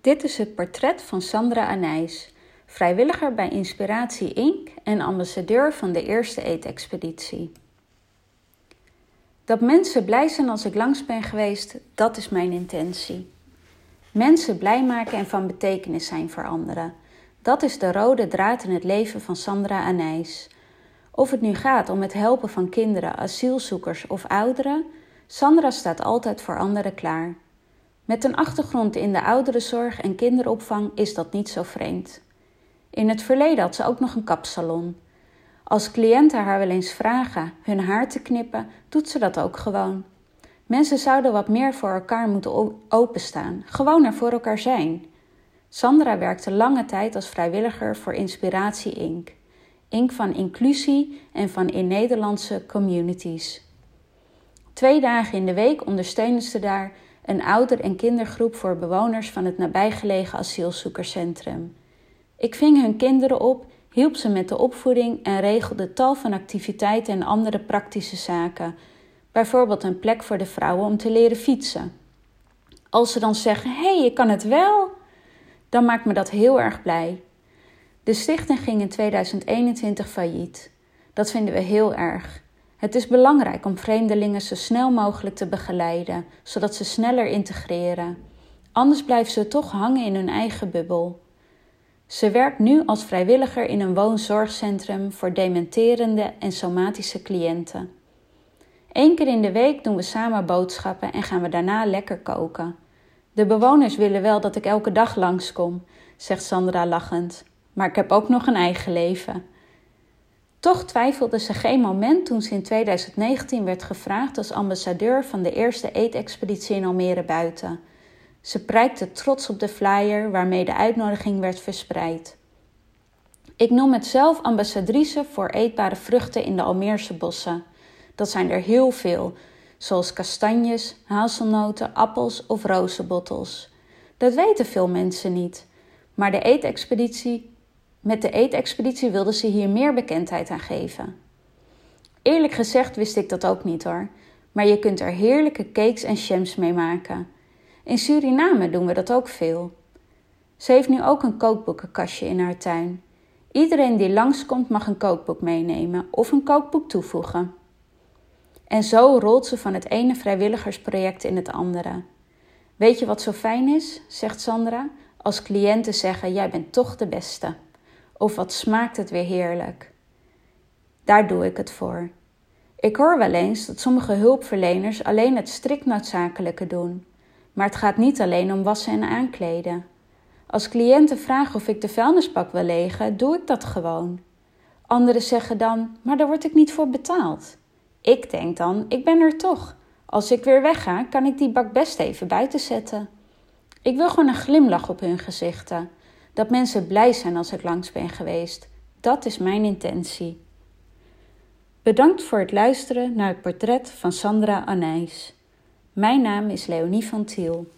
Dit is het portret van Sandra Anijs, vrijwilliger bij Inspiratie Inc. en ambassadeur van de eerste eetexpeditie. Dat mensen blij zijn als ik langs ben geweest, dat is mijn intentie. Mensen blij maken en van betekenis zijn voor anderen. Dat is de rode draad in het leven van Sandra Anijs. Of het nu gaat om het helpen van kinderen, asielzoekers of ouderen, Sandra staat altijd voor anderen klaar. Met een achtergrond in de ouderenzorg en kinderopvang is dat niet zo vreemd. In het verleden had ze ook nog een kapsalon. Als cliënten haar wel eens vragen hun haar te knippen, doet ze dat ook gewoon. Mensen zouden wat meer voor elkaar moeten openstaan, gewoon er voor elkaar zijn. Sandra werkte lange tijd als vrijwilliger voor Inspiratie Inc. Inc. van inclusie en van in Nederlandse communities. Twee dagen in de week ondersteunen ze daar een ouder- en kindergroep voor bewoners van het nabijgelegen asielzoekerscentrum. Ik ving hun kinderen op, hielp ze met de opvoeding en regelde tal van activiteiten en andere praktische zaken, bijvoorbeeld een plek voor de vrouwen om te leren fietsen. Als ze dan zeggen: Hé, hey, je kan het wel, dan maakt me dat heel erg blij. De stichting ging in 2021 failliet. Dat vinden we heel erg. Het is belangrijk om vreemdelingen zo snel mogelijk te begeleiden, zodat ze sneller integreren. Anders blijven ze toch hangen in hun eigen bubbel. Ze werkt nu als vrijwilliger in een woonzorgcentrum voor dementerende en somatische cliënten. Eén keer in de week doen we samen boodschappen en gaan we daarna lekker koken. De bewoners willen wel dat ik elke dag langskom, zegt Sandra lachend. Maar ik heb ook nog een eigen leven. Toch twijfelde ze geen moment toen ze in 2019 werd gevraagd als ambassadeur van de eerste eetexpeditie in Almere buiten. Ze prijkte trots op de flyer waarmee de uitnodiging werd verspreid. Ik noem het zelf ambassadrice voor eetbare vruchten in de Almeerse bossen. Dat zijn er heel veel, zoals kastanjes, hazelnoten, appels of rozenbottels. Dat weten veel mensen niet. Maar de eetexpeditie met de eetexpeditie wilden ze hier meer bekendheid aan geven. Eerlijk gezegd wist ik dat ook niet hoor, maar je kunt er heerlijke cakes en jams mee maken. In Suriname doen we dat ook veel. Ze heeft nu ook een kookboekenkastje in haar tuin. Iedereen die langskomt mag een kookboek meenemen of een kookboek toevoegen. En zo rolt ze van het ene vrijwilligersproject in het andere. Weet je wat zo fijn is, zegt Sandra, als cliënten zeggen: Jij bent toch de beste. Of wat smaakt het weer heerlijk? Daar doe ik het voor. Ik hoor wel eens dat sommige hulpverleners alleen het strikt noodzakelijke doen. Maar het gaat niet alleen om wassen en aankleden. Als cliënten vragen of ik de vuilnisbak wil legen, doe ik dat gewoon. Anderen zeggen dan: Maar daar word ik niet voor betaald. Ik denk dan: Ik ben er toch. Als ik weer wegga, kan ik die bak best even buiten zetten. Ik wil gewoon een glimlach op hun gezichten. Dat mensen blij zijn als ik langs ben geweest. Dat is mijn intentie. Bedankt voor het luisteren naar het portret van Sandra Anijs. Mijn naam is Leonie van Tiel.